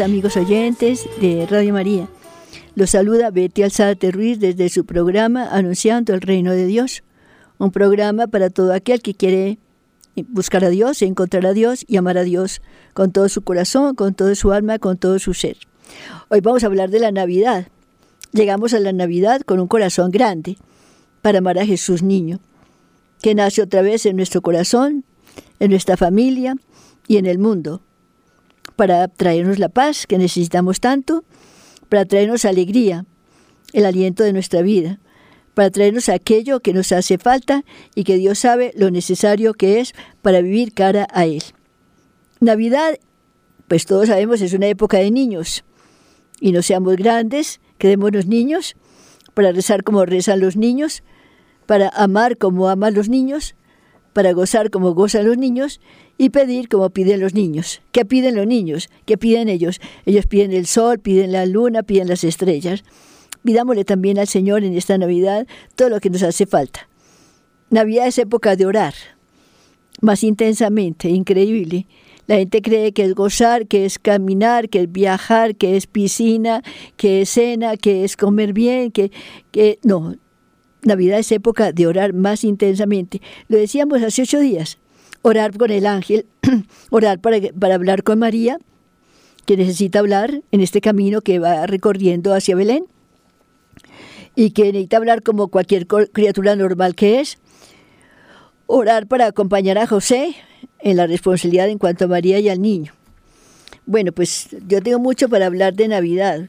Amigos oyentes de Radio María. Los saluda Betty Alzate Ruiz desde su programa Anunciando el Reino de Dios. Un programa para todo aquel que quiere buscar a Dios, encontrar a Dios y amar a Dios con todo su corazón, con todo su alma, con todo su ser. Hoy vamos a hablar de la Navidad. Llegamos a la Navidad con un corazón grande para amar a Jesús niño, que nace otra vez en nuestro corazón, en nuestra familia y en el mundo, para traernos la paz que necesitamos tanto para traernos alegría, el aliento de nuestra vida, para traernos aquello que nos hace falta y que Dios sabe lo necesario que es para vivir cara a Él. Navidad, pues todos sabemos, es una época de niños. Y no seamos grandes, quedémonos niños, para rezar como rezan los niños, para amar como aman los niños, para gozar como gozan los niños y pedir como piden los niños. ¿Qué piden los niños? ¿Qué piden ellos? Ellos piden el sol, piden la luna, piden las estrellas. Pidámosle también al Señor en esta Navidad todo lo que nos hace falta. Navidad es época de orar, más intensamente, increíble. La gente cree que es gozar, que es caminar, que es viajar, que es piscina, que es cena, que es comer bien, que, que no. Navidad es época de orar más intensamente. Lo decíamos hace ocho días orar con el ángel, orar para, para hablar con María, que necesita hablar en este camino que va recorriendo hacia Belén y que necesita hablar como cualquier criatura normal que es. Orar para acompañar a José en la responsabilidad en cuanto a María y al niño. Bueno, pues yo tengo mucho para hablar de Navidad.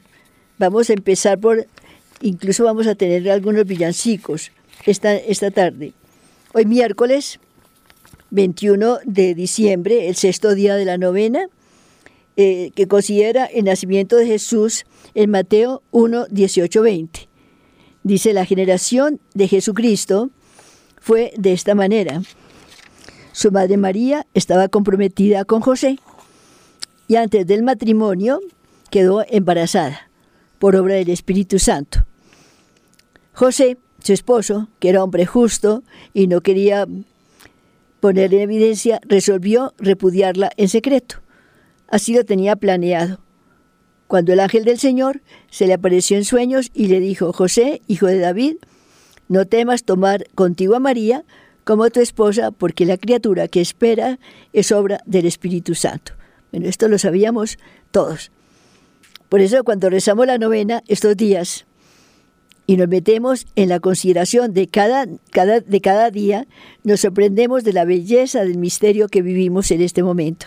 Vamos a empezar por, incluso vamos a tener algunos villancicos esta, esta tarde. Hoy miércoles 21 de diciembre, el sexto día de la novena, eh, que considera el nacimiento de Jesús en Mateo 1, 18, 20. Dice, la generación de Jesucristo fue de esta manera. Su madre María estaba comprometida con José y antes del matrimonio quedó embarazada por obra del Espíritu Santo. José, su esposo, que era hombre justo y no quería poner en evidencia, resolvió repudiarla en secreto. Así lo tenía planeado. Cuando el ángel del Señor se le apareció en sueños y le dijo, José, hijo de David, no temas tomar contigo a María como tu esposa, porque la criatura que espera es obra del Espíritu Santo. Bueno, esto lo sabíamos todos. Por eso cuando rezamos la novena estos días, y nos metemos en la consideración de cada, cada, de cada día, nos sorprendemos de la belleza del misterio que vivimos en este momento.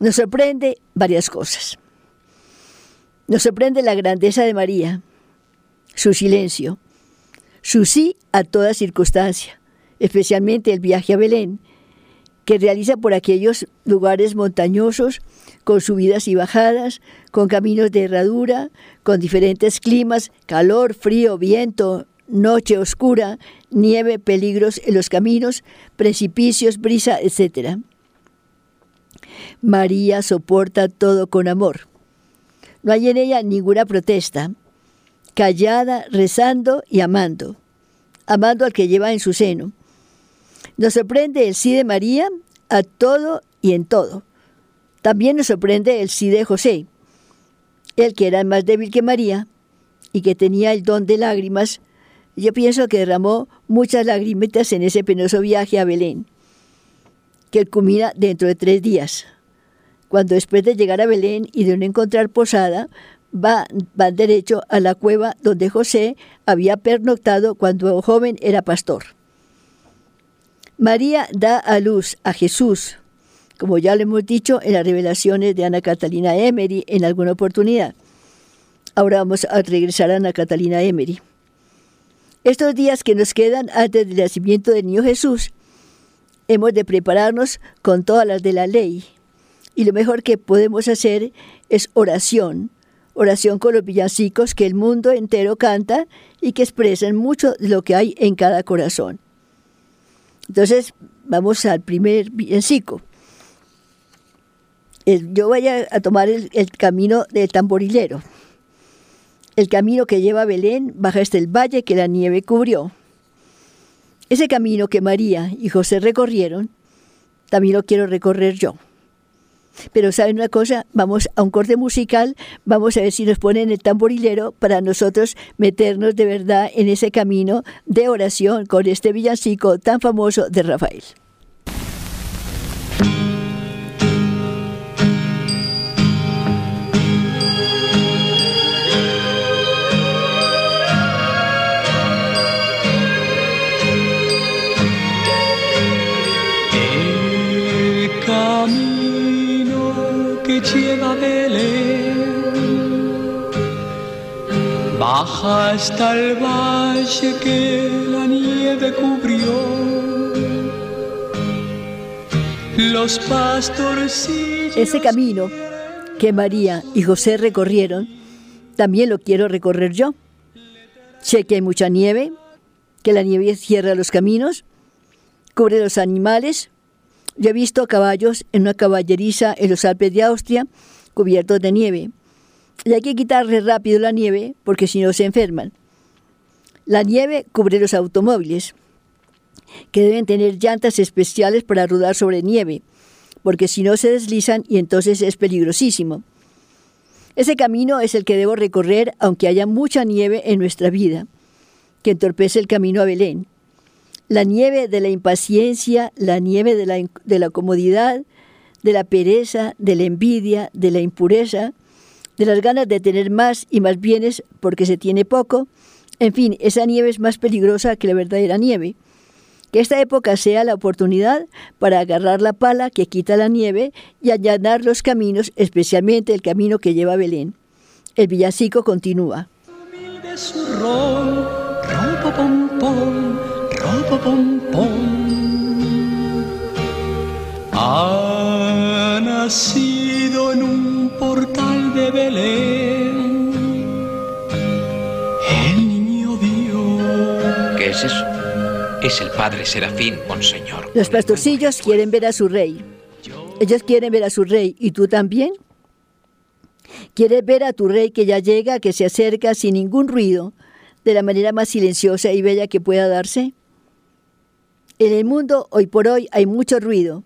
Nos sorprende varias cosas. Nos sorprende la grandeza de María, su silencio, su sí a toda circunstancia, especialmente el viaje a Belén, que realiza por aquellos lugares montañosos, con subidas y bajadas, con caminos de herradura, con diferentes climas, calor, frío, viento, noche oscura, nieve, peligros en los caminos, precipicios, brisa, etc. María soporta todo con amor. No hay en ella ninguna protesta, callada, rezando y amando, amando al que lleva en su seno nos sorprende el sí de María a todo y en todo. También nos sorprende el sí de José, el que era más débil que María y que tenía el don de lágrimas. Yo pienso que derramó muchas lagrimitas en ese penoso viaje a Belén, que culmina dentro de tres días. Cuando después de llegar a Belén y de no encontrar posada, va, va derecho a la cueva donde José había pernoctado cuando joven era pastor. María da a luz a Jesús, como ya lo hemos dicho en las revelaciones de Ana Catalina Emery en alguna oportunidad. Ahora vamos a regresar a Ana Catalina Emery. Estos días que nos quedan antes del nacimiento del niño Jesús, hemos de prepararnos con todas las de la ley. Y lo mejor que podemos hacer es oración, oración con los villancicos que el mundo entero canta y que expresan mucho lo que hay en cada corazón. Entonces, vamos al primer villancico. Yo voy a, tomar el, el, camino del tamborilero. El camino que lleva a Belén baja hasta el valle que la nieve cubrió. Ese camino que María y José recorrieron, también lo quiero recorrer yo. Pero ¿saben una cosa? Vamos a un corte musical, vamos a ver si nos ponen el tamborilero para nosotros meternos de verdad en ese camino de oración con este villancico tan famoso de Rafael. Baja hasta el valle que la nieve cubrió. Los pastorcillos. Ese camino que María y José recorrieron, también lo quiero recorrer yo. Sé que hay mucha nieve, que la nieve cierra los caminos, cubre los animales. Yo he visto caballos en una caballeriza en los Alpes de Austria cubiertos de nieve y hay que quitarle rápido la nieve porque si no se enferman. La nieve cubre los automóviles, que deben tener llantas especiales para rodar sobre nieve, porque si no se deslizan y entonces es peligrosísimo. Ese camino es el que debo recorrer aunque haya mucha nieve en nuestra vida, que entorpece el camino a Belén. La nieve de la impaciencia, la nieve de la, de la comodidad, de la pereza, de la envidia, de la impureza, de las ganas de tener más y más bienes porque se tiene poco. En fin, esa nieve es más peligrosa que la verdadera nieve. Que esta época sea la oportunidad para agarrar la pala que quita la nieve y allanar los caminos, especialmente el camino que lleva a Belén. El villancico continúa. De Belén, el niño Dios. ¿Qué es eso? Es el padre Serafín, monseñor. Los pastorcillos quieren ver a su rey. Ellos quieren ver a su rey. ¿Y tú también? ¿Quieres ver a tu rey que ya llega, que se acerca sin ningún ruido, de la manera más silenciosa y bella que pueda darse? En el mundo, hoy por hoy, hay mucho ruido,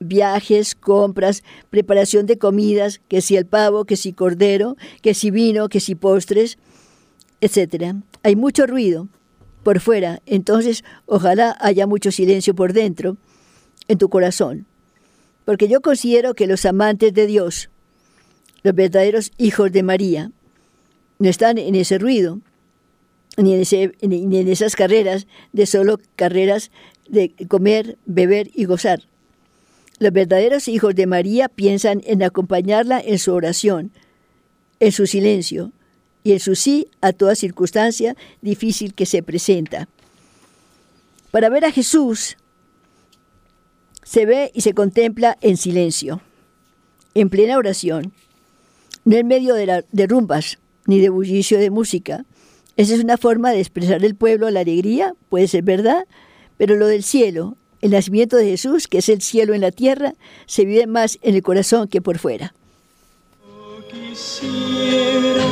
viajes, compras, preparación de comidas, que si el pavo, que si cordero, que si vino, que si postres, etc. Hay mucho ruido por fuera, entonces ojalá haya mucho silencio por dentro, en tu corazón. Porque yo considero que los amantes de Dios, los verdaderos hijos de María, no están en ese ruido, ni en, ese, ni en esas carreras de solo carreras de comer, beber y gozar los verdaderos hijos de María piensan en acompañarla en su oración, en su silencio y en su sí a toda circunstancia difícil que se presenta. Para ver a Jesús se ve y se contempla en silencio, en plena oración, no en medio de, de rumbas ni de bullicio de música. Esa es una forma de expresar el pueblo la alegría, puede ser verdad, pero lo del cielo, el nacimiento de Jesús, que es el cielo en la tierra, se vive más en el corazón que por fuera. Quisiera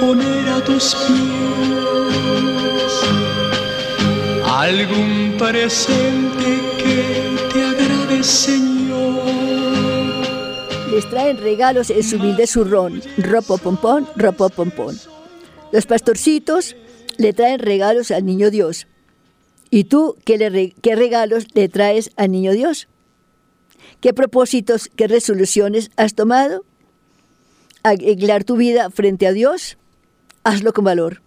poner a tus pies algún presente que te agrade, Señor. Les traen regalos en su humilde zurrón, ropo pompón, ropo pompón. Los pastorcitos le traen regalos al niño Dios ¿Y tú qué, regalos le traes al niño Dios? ¿Qué propósitos, qué resoluciones has tomado? ¿Aguilar tu vida frente a Dios? Hazlo con valor.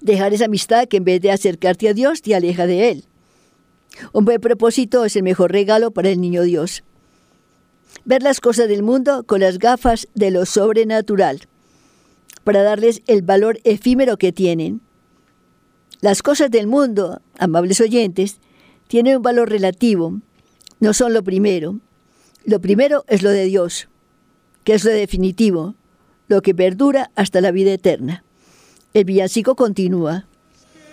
Dejar esa amistad que en vez de acercarte a Dios te aleja de Él. Un buen propósito es el mejor regalo para el niño Dios. Ver las cosas del mundo con las gafas de lo sobrenatural, para darles el valor efímero que tienen las cosas del mundo, amables oyentes, tienen un valor relativo, no son lo primero. Lo primero es lo de Dios, que es lo definitivo, lo que perdura hasta la vida eterna. El villancico continúa.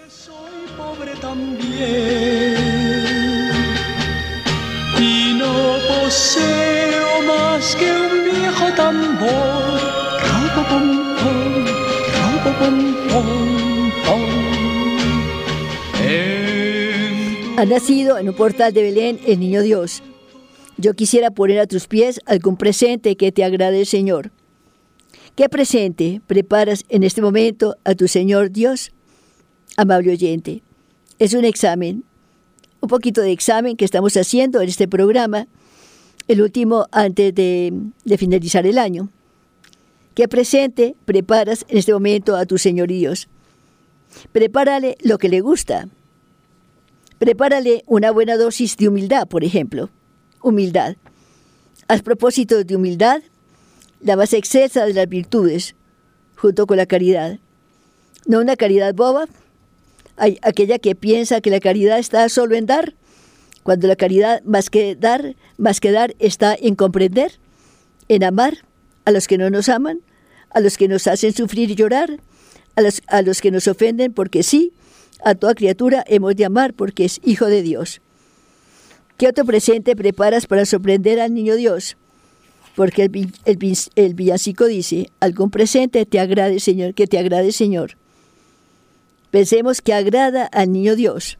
Soy pobre también y no poseo más que un viejo. Ha nacido en un portal de Belén el niño Dios. Yo quisiera poner a tus pies algún presente que te agrade, Señor. ¿Qué presente preparas en este momento a tu Señor Dios? Amable oyente, es un examen, un poquito de examen que estamos haciendo en este programa, el último antes de, de finalizar el año. ¿Qué presente preparas en este momento a tu Señor Dios? Prepárale lo que le gusta. Prepárale una buena dosis de humildad, por ejemplo. Humildad. Haz propósitos de humildad, la más excelsa de las virtudes, junto con la caridad. No una caridad boba, aquella que piensa que la caridad está solo en dar, cuando la caridad más que dar, más que dar está en comprender, en amar a los que no nos aman, a los que nos hacen sufrir y llorar, a los, a los que nos ofenden porque sí, a toda criatura hemos de amar porque es hijo de Dios. ¿Qué otro presente preparas para sorprender al niño Dios? Porque el, el, el villancico dice, algún presente te agrade, Señor, que te agrade, Señor. Pensemos que agrada al niño Dios.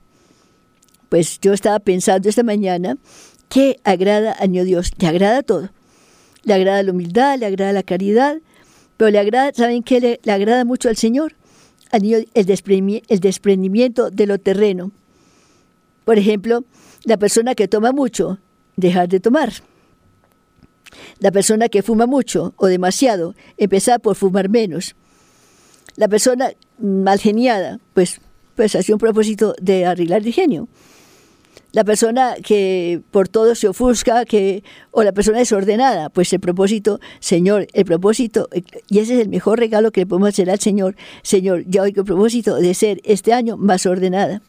Pues yo estaba pensando esta mañana, ¿qué agrada al niño Dios? Le agrada todo. Le agrada la humildad, le agrada la caridad, pero le agrada, ¿saben qué le agrada mucho al Señor? El desprendimiento de lo terreno. Por ejemplo, la persona que toma mucho, dejar de tomar. La persona que fuma mucho o demasiado, empezar por fumar menos. La persona mal geniada, pues, pues hace un propósito de arreglar el genio. La persona que por todo se ofusca, que, o la persona desordenada, pues el propósito, Señor, el propósito, y ese es el mejor regalo que le podemos hacer al Señor, Señor, yo oigo el propósito de ser este año más ordenada.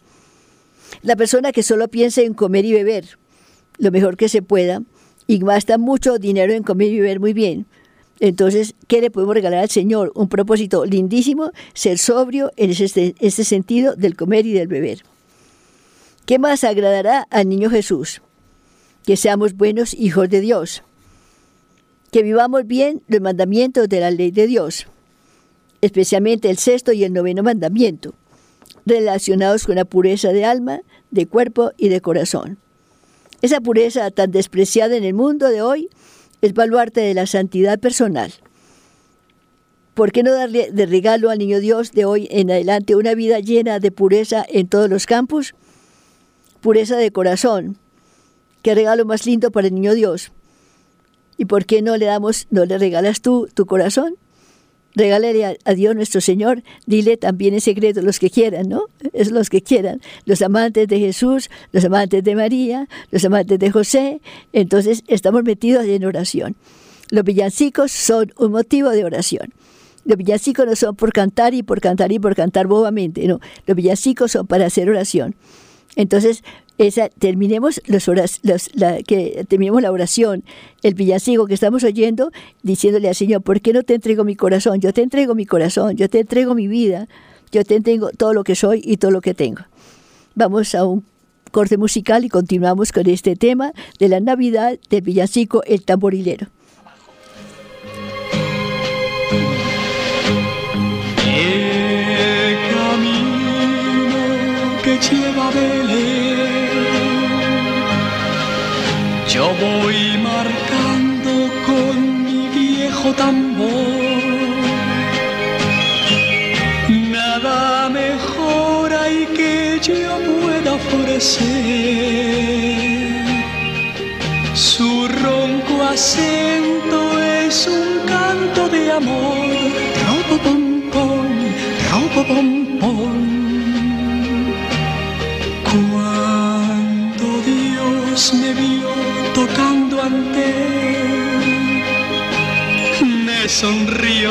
La persona que solo piensa en comer y beber, lo mejor que se pueda, y gasta mucho dinero en comer y beber muy bien. Entonces, ¿qué le podemos regalar al Señor? Un propósito lindísimo, ser sobrio en ese, ese sentido del comer y del beber. ¿Qué más agradará al niño Jesús? Que seamos buenos hijos de Dios, que vivamos bien los mandamientos de la ley de Dios, especialmente el sexto y el noveno mandamiento, relacionados con la pureza de alma, de cuerpo y de corazón. Esa pureza tan despreciada en el mundo de hoy es baluarte de la santidad personal. ¿Por qué no darle de regalo al niño Dios de hoy en adelante una vida llena de pureza en todos los campos? Pureza de corazón. ¿Qué regalo más lindo para el niño Dios? ¿Y por qué no le damos, no le regalas tú tu corazón? Regálale a, Dios nuestro Señor, dile también en secreto los que quieran, ¿no? Es los que quieran, los amantes de Jesús, los amantes de María, los amantes de José. Entonces estamos metidos en oración. Los villancicos son un motivo de oración. Los villancicos no son por cantar y por cantar y por cantar bobamente, no. Los villancicos son para hacer oración. Entonces, esa, terminemos, los horas, la, que terminemos la oración, el villancico que estamos oyendo, diciéndole al Señor, ¿por qué no te entrego mi corazón? Yo te entrego mi corazón, yo te entrego mi vida, yo te entrego todo lo que soy y todo lo que tengo. Vamos a un corte musical y continuamos con este tema de la Navidad del villancico El Tamborilero. Lleva Belén, yo voy marcando con mi viejo tambor. Nada mejor hay que yo pueda ofrecer. Su ronco acento es un canto de amor. Pom, pom, pom. Sonrió.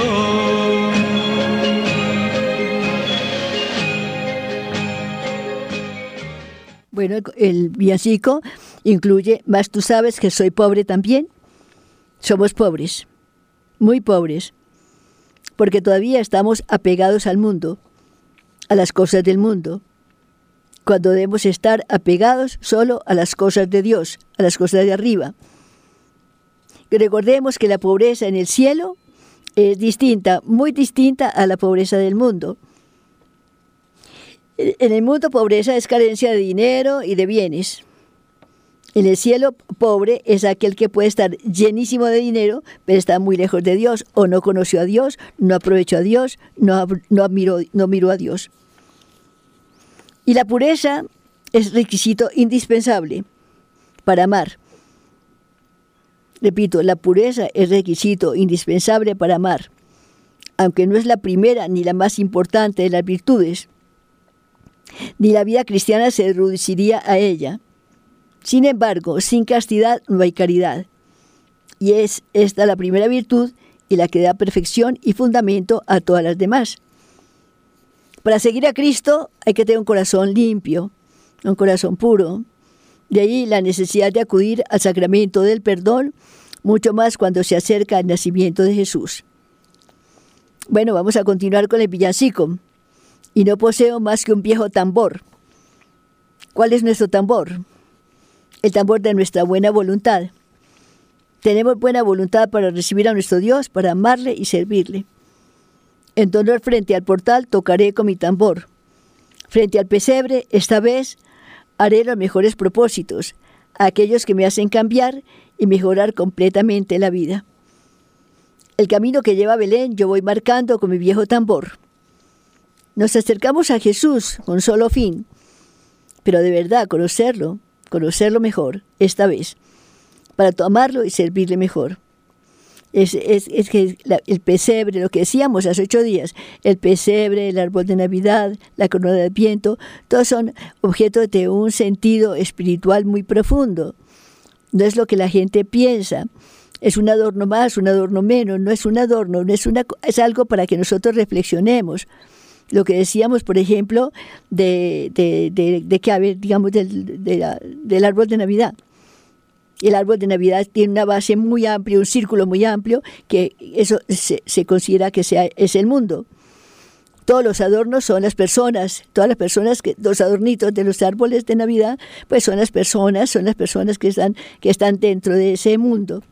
Bueno, el villancico incluye, más tú sabes que soy pobre también. Somos pobres, muy pobres. porque todavía estamos apegados al mundo, a las cosas del mundo, cuando debemos estar apegados solo a las cosas de Dios, a las cosas de arriba. Recordemos que la pobreza en el cielo es distinta, muy distinta a la pobreza del mundo. En el mundo pobreza es carencia de dinero y de bienes. En el cielo pobre es aquel que puede estar llenísimo de dinero, pero está muy lejos de Dios, o no conoció a Dios, no aprovechó a Dios, no, no, miró, no miró a Dios. Y la pureza es requisito indispensable para amar. Repito, la pureza es requisito indispensable para amar, aunque no es la primera ni la más importante de las virtudes, ni la vida cristiana se reduciría a ella. Sin embargo, sin castidad no hay caridad. Y es esta la primera virtud y la que da perfección y fundamento a todas las demás. Para seguir a Cristo hay que tener un corazón limpio, un corazón puro. De ahí la necesidad de acudir al sacramento del perdón, mucho más cuando se acerca al nacimiento de Jesús. Bueno, vamos a continuar con el villancico. Y no poseo más que un viejo tambor. ¿Cuál es nuestro tambor? el tambor de nuestra buena voluntad. Tenemos buena voluntad para recibir a nuestro Dios, para amarle y servirle. Entonces frente al portal tocaré con mi tambor. Frente al pesebre, esta vez haré los mejores propósitos, aquellos que me hacen cambiar y mejorar completamente la vida. El camino que lleva a Belén yo voy marcando con mi viejo tambor. Nos acercamos a Jesús con solo fin, pero de verdad conocerlo, conocerlo mejor, esta vez, para tomarlo y servirle mejor. Es, que el pesebre, lo que decíamos hace ocho días, el pesebre, el árbol de Navidad, la corona del viento, todos son objetos de un sentido espiritual muy profundo. No es lo que la gente piensa. Es un adorno más, un adorno menos, no es un adorno, no es, una, es algo para que nosotros reflexionemos lo que decíamos, por ejemplo, de, de, de, que, digamos, del, del árbol de Navidad. El árbol de Navidad tiene una base muy amplia, un círculo muy amplio, que eso se, considera que sea, es el mundo. Todos los adornos son las personas, todas las personas que, los adornitos de los árboles de Navidad, pues son las personas, son las personas que están, que están dentro de ese mundo.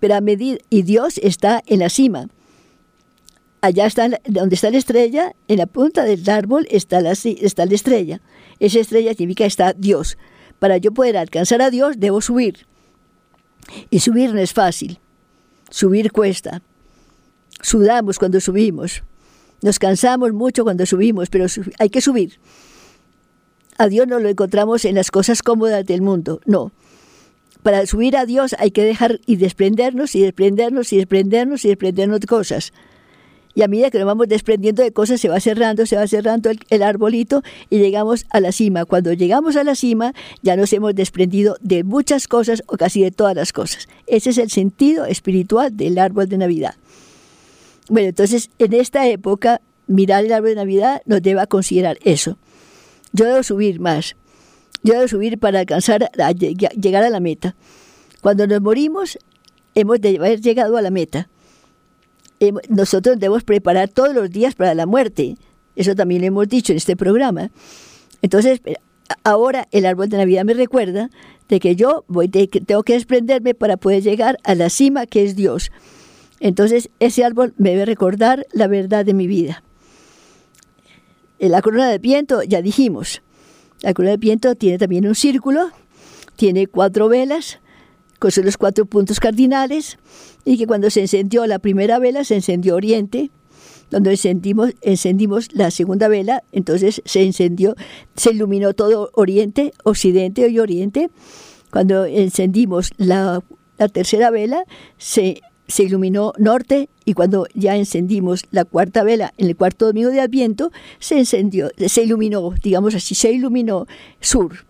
Pero a medida, y Dios está en la cima allá está, donde está la estrella, en la punta del árbol está la, está la estrella. Esa estrella significa está Dios. Para yo poder alcanzar a Dios, debo subir. Y subir no es fácil. Subir cuesta. Sudamos cuando subimos. Nos cansamos mucho cuando subimos, pero hay que subir. A Dios no lo encontramos en las cosas cómodas del mundo, no. Para subir a Dios hay que dejar y desprendernos y desprendernos y desprendernos y desprendernos de cosas. Y a medida que nos vamos desprendiendo de cosas, se va cerrando, se va cerrando el, arbolito y llegamos a la cima. Cuando llegamos a la cima, ya nos hemos desprendido de muchas cosas o casi de todas las cosas. Ese es el sentido espiritual del árbol de Navidad. Bueno, entonces en esta época, mirar el árbol de Navidad nos debe considerar eso. Yo debo subir más. Yo debo subir para alcanzar, llegar a la meta. Cuando nos morimos, hemos de haber llegado a la meta nosotros debemos preparar todos los días para la muerte. Eso también lo hemos dicho en este programa. Entonces, eh, ahora el árbol de Navidad me recuerda de que yo voy tengo que desprenderme para poder llegar a la cima que es Dios. Entonces, ese árbol me debe recordar la verdad de mi vida. En la corona de viento, ya dijimos, la corona de viento tiene también un círculo, tiene cuatro velas, con los cuatro puntos cardinales, y que cuando se encendió la primera vela se encendió oriente, cuando encendimos, encendimos la segunda vela, entonces se encendió, se iluminó todo oriente, occidente y oriente. Cuando encendimos la, tercera vela, se, se iluminó norte y cuando ya encendimos la cuarta vela en el cuarto domingo de Adviento, se encendió, se iluminó, digamos así, se iluminó sur,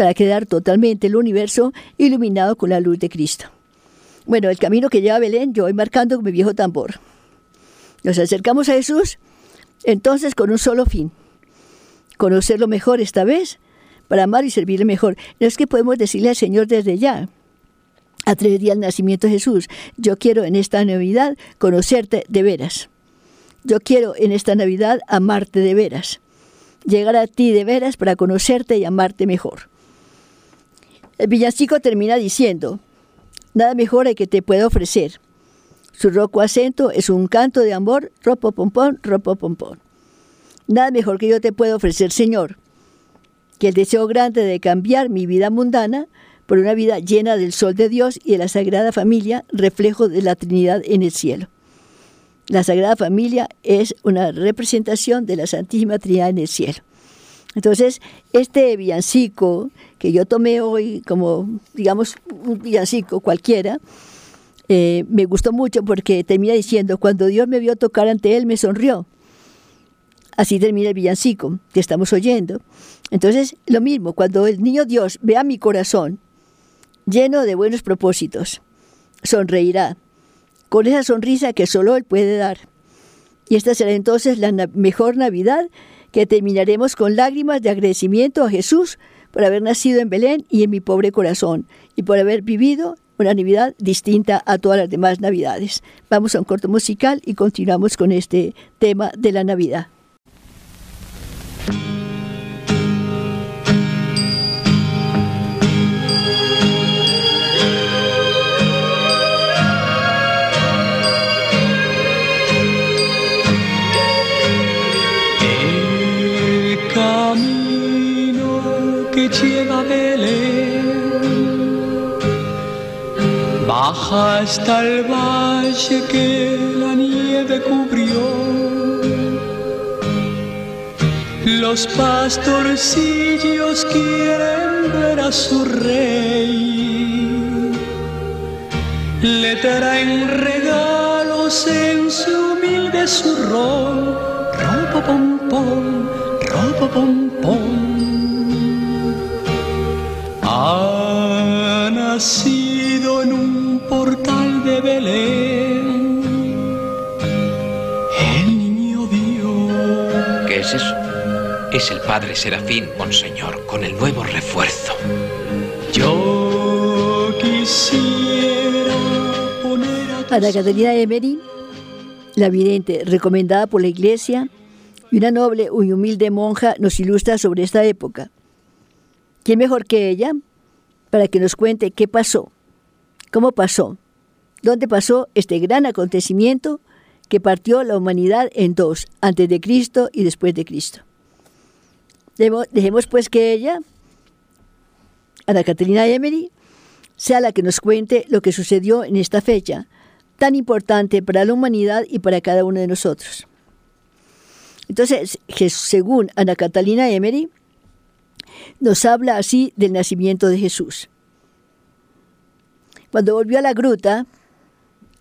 para quedar totalmente el universo iluminado con la luz de Cristo. Bueno, el camino que lleva Belén, yo voy marcando con mi viejo tambor. Nos acercamos a Jesús, entonces con un solo fin, conocerlo mejor esta vez, para amar y servirle mejor. No es que podemos decirle al Señor desde ya, a tres días del nacimiento de Jesús, yo quiero en esta Navidad conocerte de veras. Yo quiero en esta Navidad amarte de veras, llegar a ti de veras para conocerte y amarte mejor. El villancico termina diciendo, nada mejor hay que te pueda ofrecer. Su roco acento es un canto de amor, ropo pompón, ropo pompón. Nada mejor que yo te pueda ofrecer, Señor, que el deseo grande de cambiar mi vida mundana por una vida llena del sol de Dios y de la Sagrada Familia, reflejo de la Trinidad en el cielo. La Sagrada Familia es una representación de la Santísima Trinidad en el cielo. Entonces, este villancico que yo tomé hoy como, digamos, un villancico cualquiera, eh, me gustó mucho porque termina diciendo, cuando Dios me vio tocar ante Él, me sonrió. Así termina el villancico que estamos oyendo. Entonces, lo mismo, cuando el niño Dios vea mi corazón lleno de buenos propósitos, sonreirá con esa sonrisa que solo Él puede dar. Y esta será entonces la mejor Navidad que terminaremos con lágrimas de agradecimiento a Jesús por haber nacido en Belén y en mi pobre corazón, y por haber vivido una Navidad distinta a todas las demás Navidades. Vamos a un corto musical y continuamos con este tema de la Navidad. Hasta el valle que la nieve cubrió. Los pastorcillos quieren ver a su rey. Le traen regalos en su humilde zurrón. Ropa pom pom, ropa pom pom. Ha el niño Dios. ¿Qué es eso? Es el padre Serafín, monseñor, con el nuevo refuerzo. Yo quisiera poner a Ana Catalina Emery, la vidente recomendada por la Iglesia, y una noble y humilde monja nos ilustra sobre esta época. ¿Quién mejor que ella para que nos cuente qué pasó, cómo pasó, dónde pasó este gran acontecimiento que partió la humanidad en dos, antes de Cristo y después de Cristo? Dejemos pues que ella, Ana Catalina Emery, sea la que nos cuente lo que sucedió en esta fecha, tan importante para la humanidad y para cada uno de nosotros. Entonces, según Ana Catalina Emery, nos habla así del nacimiento de Jesús. Cuando volvió a la gruta,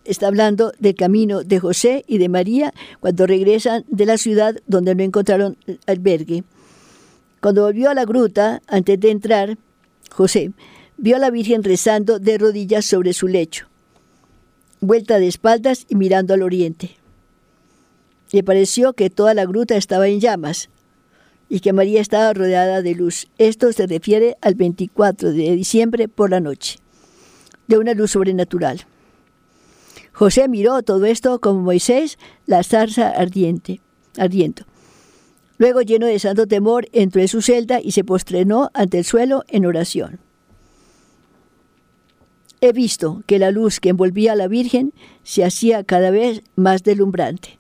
está hablando del camino de José y de María cuando regresan de la ciudad donde no encontraron albergue. Cuando volvió a la gruta, antes de entrar, José vio a la Virgen rezando de rodillas sobre su lecho, vuelta de espaldas y mirando al oriente. Le pareció que toda la gruta estaba en llamas y que María estaba rodeada de luz. Esto se refiere al 24 de diciembre por la noche, de una luz sobrenatural. José miró todo esto como Moisés la zarza ardiente, ardiendo. Luego, lleno de santo temor, entró en su celda y se postrenó ante el suelo en oración. He visto que la luz que envolvía a la Virgen se hacía cada vez más deslumbrante.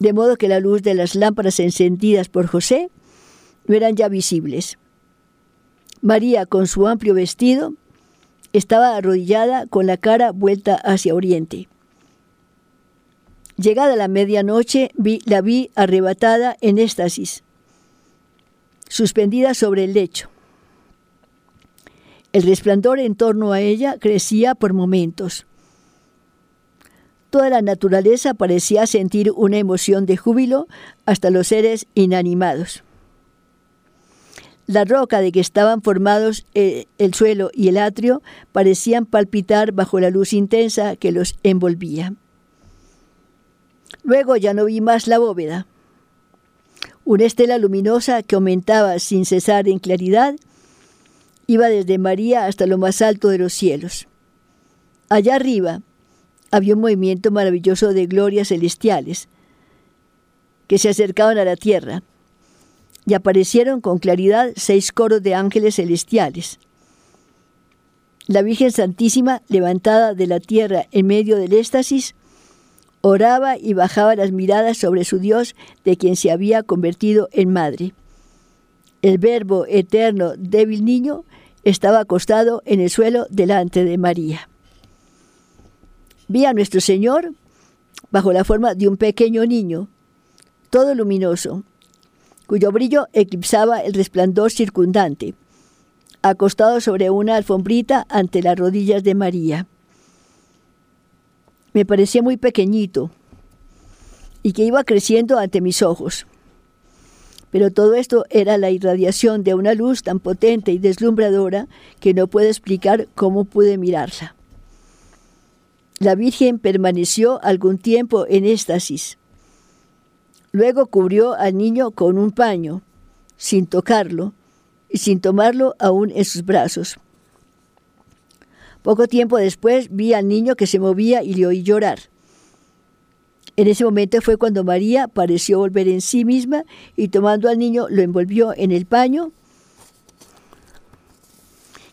De modo que la luz de las lámparas encendidas por José no eran ya visibles. María, con su amplio vestido, estaba arrodillada con la cara vuelta hacia oriente. Llegada la medianoche, vi, la vi arrebatada en éxtasis, suspendida sobre el lecho. El resplandor en torno a ella crecía por momentos. Toda la naturaleza parecía sentir una emoción de júbilo hasta los seres inanimados. La roca de que estaban formados eh, el suelo y el atrio parecían palpitar bajo la luz intensa que los envolvía. Luego ya no vi más la bóveda. Una estela luminosa que aumentaba sin cesar en claridad iba desde María hasta lo más alto de los cielos. Allá arriba, había un movimiento maravilloso de glorias celestiales que se acercaban a la tierra y aparecieron con claridad seis coros de ángeles celestiales. La Virgen Santísima, levantada de la tierra en medio del éxtasis, oraba y bajaba las miradas sobre su Dios de quien se había convertido en madre. El verbo eterno débil niño estaba acostado en el suelo delante de María. Vi a nuestro Señor bajo la forma de un pequeño niño, todo luminoso, cuyo brillo eclipsaba el resplandor circundante, acostado sobre una alfombrita ante las rodillas de María. Me parecía muy pequeñito y que iba creciendo ante mis ojos. Pero todo esto era la irradiación de una luz tan potente y deslumbradora que no puedo explicar cómo pude mirarla. La Virgen permaneció algún tiempo en éxtasis. Luego cubrió al niño con un paño, sin tocarlo y sin tomarlo aún en sus brazos. Poco tiempo después vi al niño que se movía y le oí llorar. En ese momento fue cuando María pareció volver en sí misma y tomando al niño lo envolvió en el paño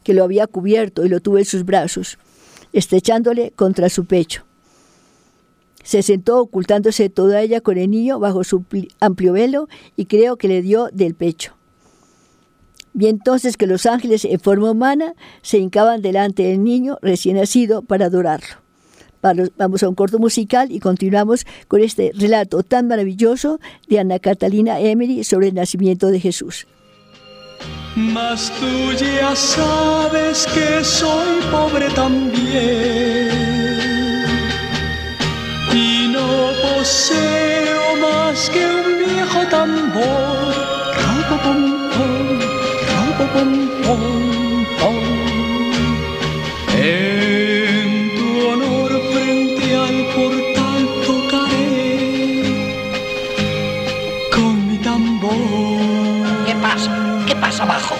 que lo había cubierto y lo tuvo en sus brazos estrechándole contra su pecho. Se sentó ocultándose toda ella con el niño bajo su amplio velo y creo que le dio del pecho. Vi entonces que los ángeles en forma humana se hincaban delante del niño recién nacido para adorarlo. Vamos a un corto musical y continuamos con este relato tan maravilloso de Ana Catalina Emery sobre el nacimiento de Jesús. Mas tú ya sabes que soy pobre también no poseo más que un viejo tambor. Robo pom pom, robo pom pom pom. En tu honor frente al portal tocaré con mi tambor. ¿Qué pasa? ¿Qué pasa abajo?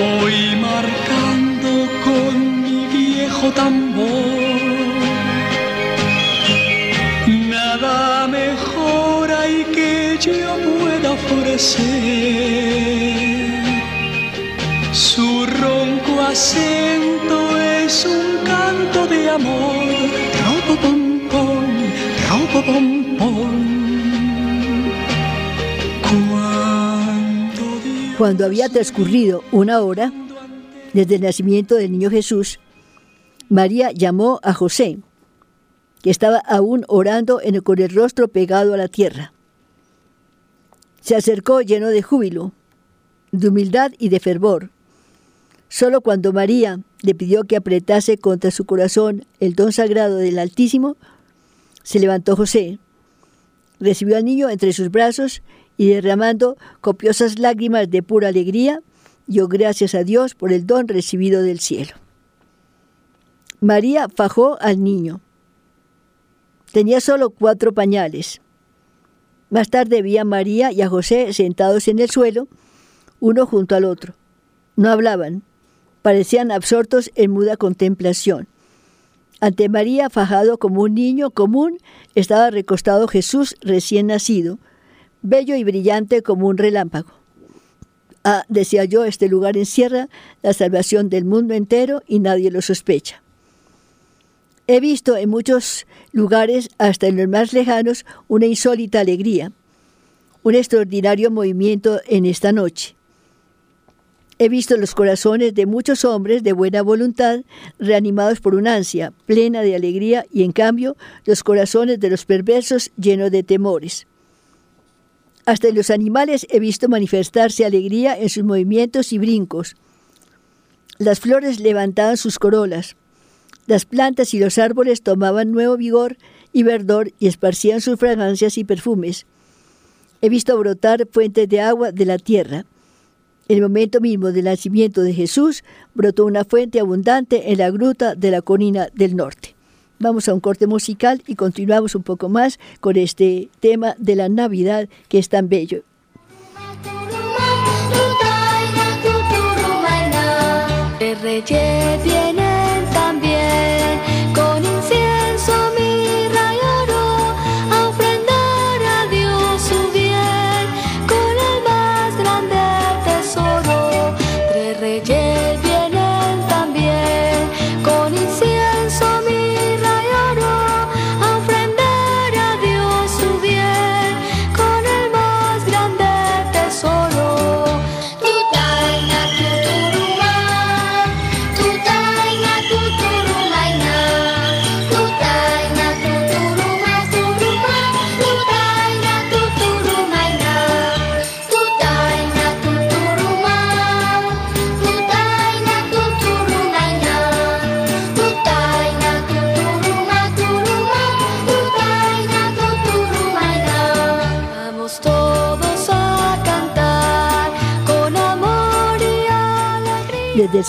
Voy marcando con mi viejo tambor. Nada mejor hay que yo pueda ofrecer. Su ronco acento es un canto de amor. Robo pom pom, robo pom pom. Cuando había transcurrido una hora desde el nacimiento del niño Jesús, María llamó a José, que estaba aún orando con el rostro pegado a la tierra. Se acercó lleno de júbilo, de humildad y de fervor. Solo cuando María le pidió que apretase contra su corazón el don sagrado del Altísimo, se levantó José, recibió al niño entre sus brazos y derramando copiosas lágrimas de pura alegría, dio gracias a Dios por el don recibido del cielo. María fajó al niño. Tenía solo cuatro pañales. Más tarde vi a María y a José sentados en el suelo, uno junto al otro. No hablaban, parecían absortos en muda contemplación. Ante María, fajado como un niño común, estaba recostado Jesús recién nacido, bello y brillante como un relámpago. Ah, decía yo, este lugar encierra la salvación del mundo entero y nadie lo sospecha. He visto en muchos lugares, hasta en los más lejanos, una insólita alegría, un extraordinario movimiento en esta noche. He visto los corazones de muchos hombres de buena voluntad reanimados por una ansia plena de alegría y en cambio los corazones de los perversos llenos de temores. Hasta en los animales he visto manifestarse alegría en sus movimientos y brincos. Las flores levantaban sus corolas, las plantas y los árboles tomaban nuevo vigor y verdor y esparcían sus fragancias y perfumes. He visto brotar fuentes de agua de la tierra. En el momento mismo del nacimiento de Jesús, brotó una fuente abundante en la gruta de la colina del norte. Vamos a un corte musical y continuamos un poco más con este tema de la Navidad que es tan bello.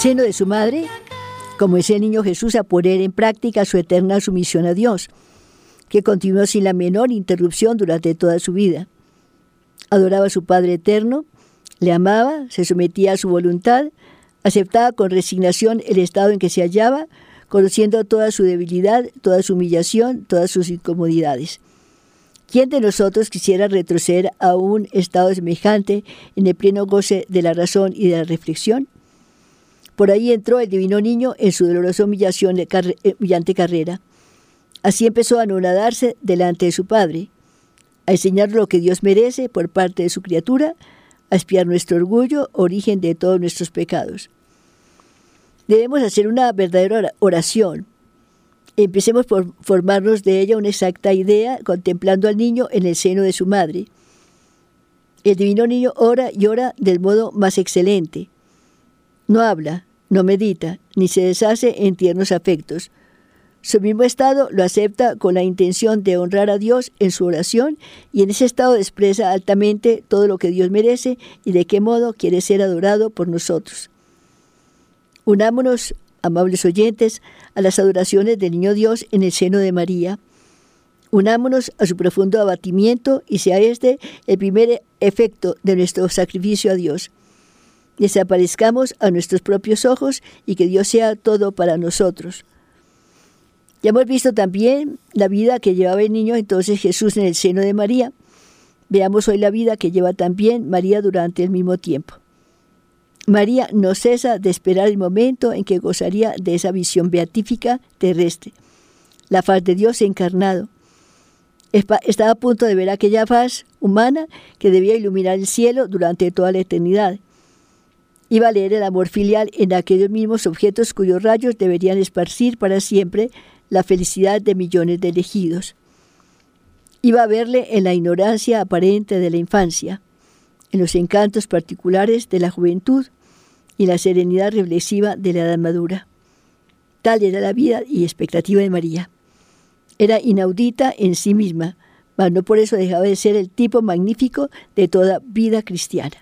Seno de su madre, como ese niño Jesús a poner en práctica su eterna sumisión a Dios, que continuó sin la menor interrupción durante toda su vida. Adoraba a su Padre eterno, le amaba, se sometía a su voluntad, aceptaba con resignación el estado en que se hallaba, conociendo toda su debilidad, toda su humillación, todas sus incomodidades. ¿Quién de nosotros quisiera retroceder a un estado semejante en el pleno goce de la razón y de la reflexión? Por ahí entró el divino niño en su dolorosa humillación carre- eh, humillante carrera. Así empezó a anonadarse delante de su Padre, a enseñar lo que Dios merece por parte de su criatura, a espiar nuestro orgullo, origen de todos nuestros pecados. Debemos hacer una verdadera ora- oración. Empecemos por formarnos de ella una exacta idea, contemplando al niño en el seno de su madre. El divino niño ora y ora del modo más excelente. No habla, no medita, ni se deshace en tiernos afectos. Su mismo estado lo acepta con la intención de honrar a Dios en su oración y en ese estado expresa altamente todo lo que Dios merece y de qué modo quiere ser adorado por nosotros. Unámonos, amables oyentes, a las adoraciones del Niño Dios en el seno de María. Unámonos a su profundo abatimiento y sea este el primer efecto de nuestro sacrificio a Dios. Desaparezcamos a nuestros propios ojos y que Dios sea todo para nosotros. Ya hemos visto también la vida que llevaba el niño entonces Jesús en el seno de María. Veamos hoy la vida que lleva también María durante el mismo tiempo. María no cesa de esperar el momento en que gozaría de esa visión beatífica terrestre, la faz de Dios encarnado. Estaba a punto de ver aquella faz humana que debía iluminar el cielo durante toda la eternidad. Iba a leer el amor filial en aquellos mismos objetos cuyos rayos deberían esparcir para siempre la felicidad de millones de elegidos. Iba a verle en la ignorancia aparente de la infancia, en los encantos particulares de la juventud y la serenidad reflexiva de la edad madura. Tal era la vida y expectativa de María. Era inaudita en sí misma, mas no por eso dejaba de ser el tipo magnífico de toda vida cristiana.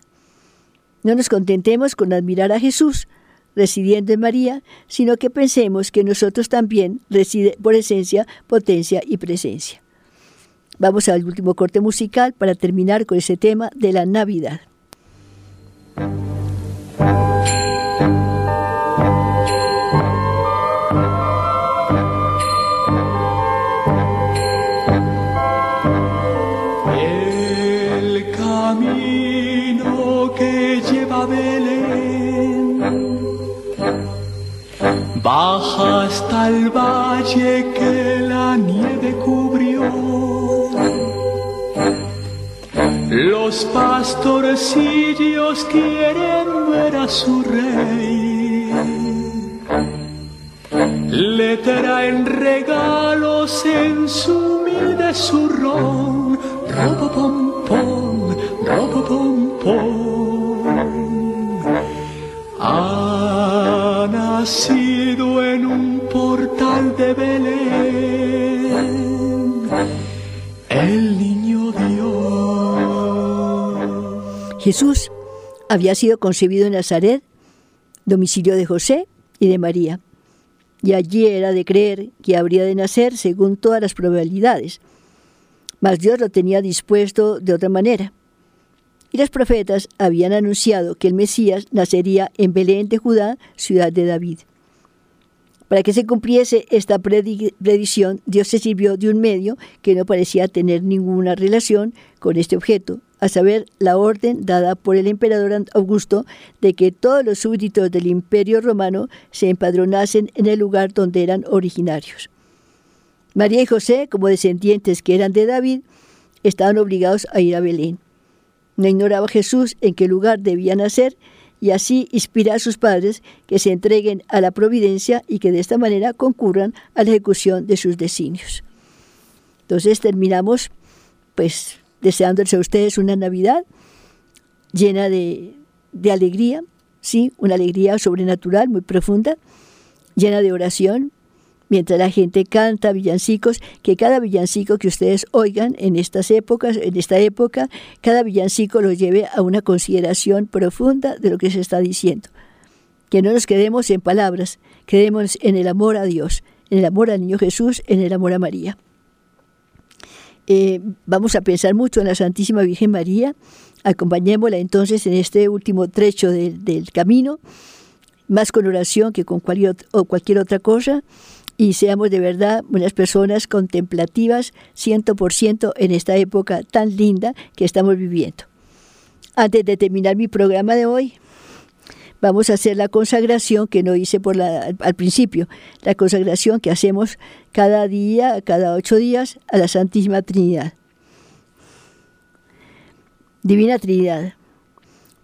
No nos contentemos con admirar a Jesús residiendo en María, sino que pensemos que nosotros también reside por esencia, potencia y presencia. Vamos al último corte musical para terminar con ese tema de la Navidad. Baja hasta el valle que la nieve cubrió. Los pastorcillos quieren ver a su rey. Le traen regalos en su humilde zurrón. Robo pom pom, robo pom pom. Ha nacido Jesús había sido concebido en Nazaret, domicilio de José y de María. y allí era de creer que habría de nacer según todas las probabilidades. Mas Dios lo tenía dispuesto de otra manera. Y los profetas habían anunciado que el Mesías nacería en Belén de Judá, ciudad de David. Para que se cumpliese esta predicción, Dios se sirvió de un medio que no parecía tener ninguna relación con este objeto, a saber, la orden dada por el emperador Augusto de que todos los súbditos del imperio romano se empadronasen en el lugar donde eran originarios. María y José, como descendientes que eran de David, estaban obligados a ir a Belén. No ignoraba Jesús en qué lugar debía nacer y así inspira a sus padres que se entreguen a la providencia y que de esta manera concurran a la ejecución de sus designios. Entonces terminamos pues deseándoles a ustedes una Navidad llena de, de alegría, sí, una alegría sobrenatural muy profunda, llena de oración, mientras la gente canta villancicos, que cada villancico que ustedes oigan en estas épocas, en esta época, cada villancico los lleve a una consideración profunda de lo que se está diciendo. Que no nos quedemos en palabras, quedemos en el amor a Dios, en el amor al niño Jesús, en el amor a María. Eh, vamos a pensar mucho en la Santísima Virgen María, acompañémosla entonces en este último trecho del camino, más con oración que con cualquier, cualquier otra cosa, y seamos de verdad unas personas contemplativas 100% en esta época tan linda que estamos viviendo. Antes de terminar mi programa de hoy, vamos a hacer la consagración que no hice por la, al principio, la consagración que hacemos cada día, cada ocho días, a la Santísima Trinidad. Divina Trinidad,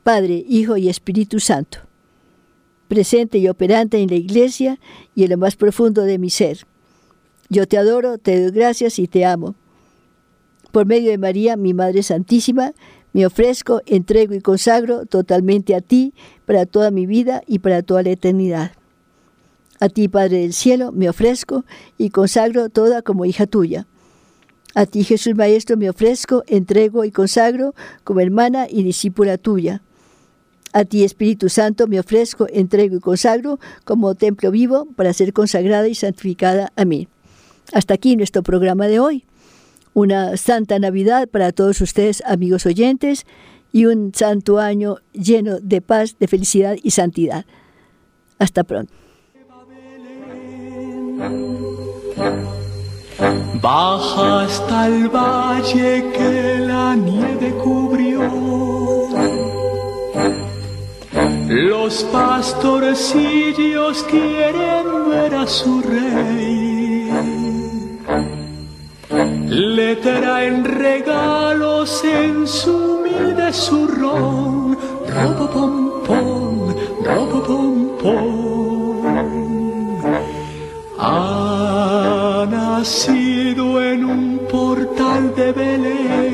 Padre, Hijo y Espíritu Santo presente y operante en la iglesia y en lo más profundo de mi ser. Yo te adoro, te doy gracias y te amo. Por medio de María, mi Madre Santísima, me ofrezco, entrego y consagro totalmente a ti para toda mi vida y para toda la eternidad. A ti, Padre del Cielo, me ofrezco y consagro toda como hija tuya. A ti, Jesús Maestro, me ofrezco, entrego y consagro como hermana y discípula tuya. A ti, Espíritu Santo, me ofrezco, entrego y consagro como templo vivo para ser consagrada y santificada a mí. Hasta aquí nuestro programa de hoy. Una santa Navidad para todos ustedes, amigos oyentes, y un santo año lleno de paz, de felicidad y santidad. Hasta pronto. Baja hasta el valle que la nieve cubrió. Los pastorcillos quieren ver a su rey. Le traen regalos en su humilde zurrón. Robo pom pom, robo pom pom. Ha nacido en un portal de Belén.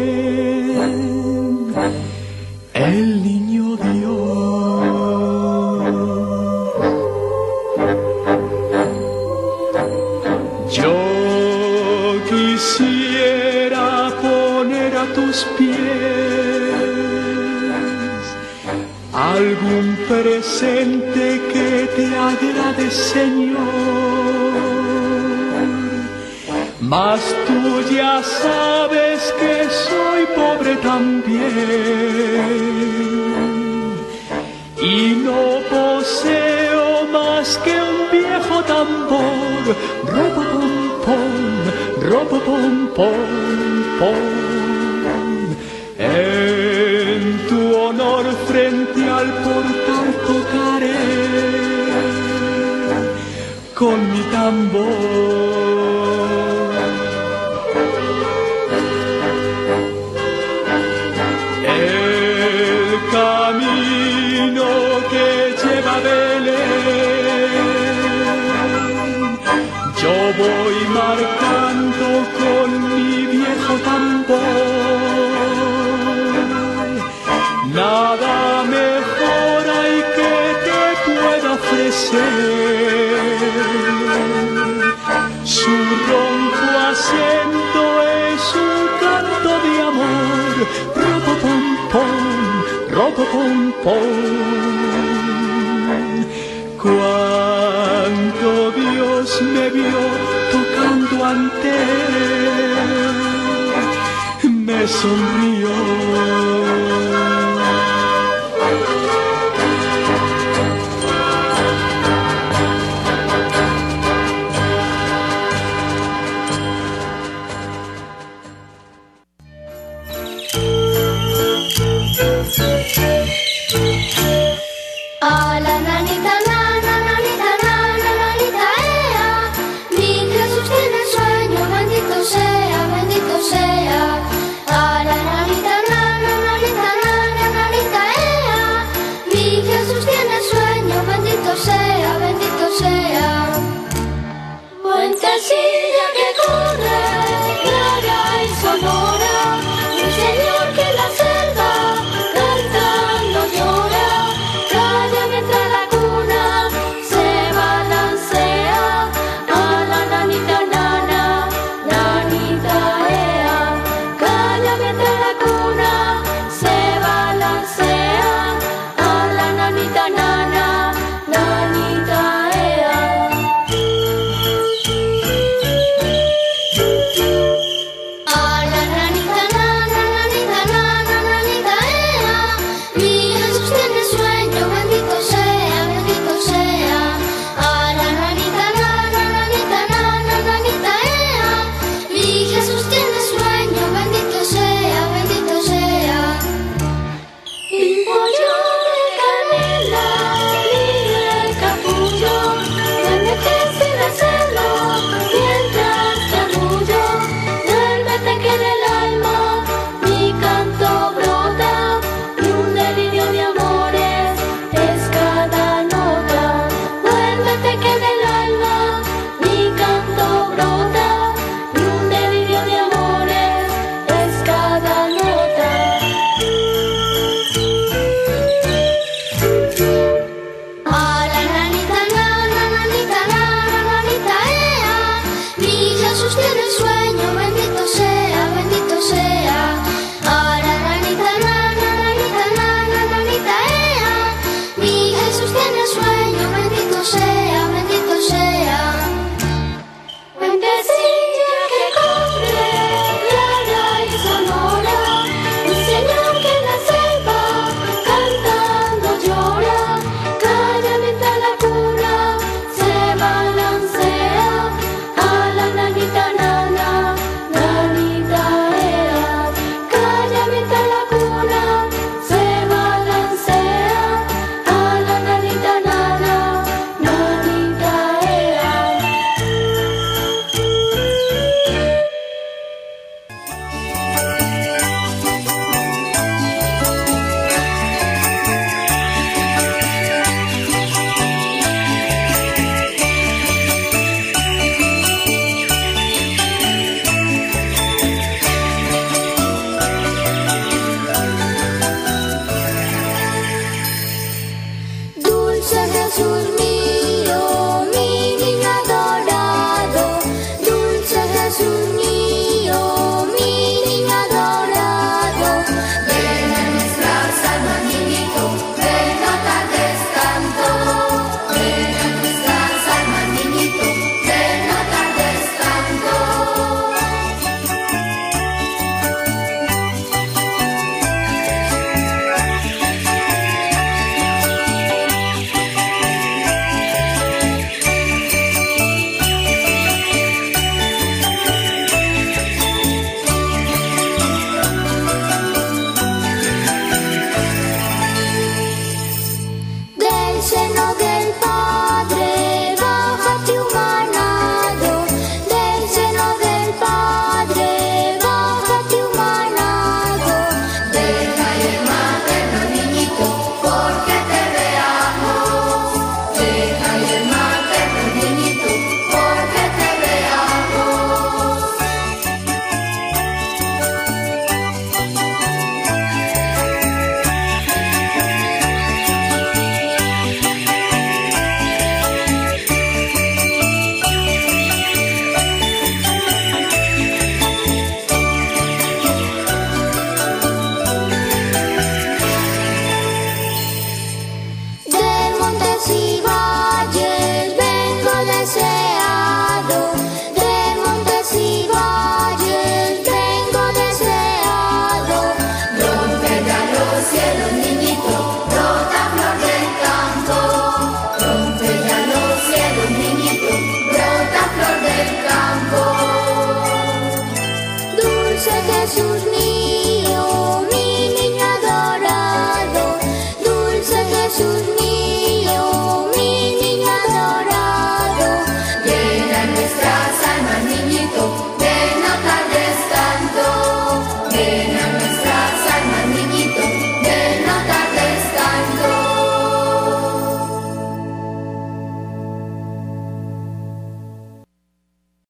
Algún presente que te agrade, Señor. Mas tú ya sabes que soy pobre también y no poseo más que un viejo tambor. Robo pom pom, robo pom pom pom. En tu honor frente al portal tocaré con mi tambor. siento es un canto de amor, ropo pom pom, ropo pom pom. Cuando Dios me vio tocando ante él, me sonrió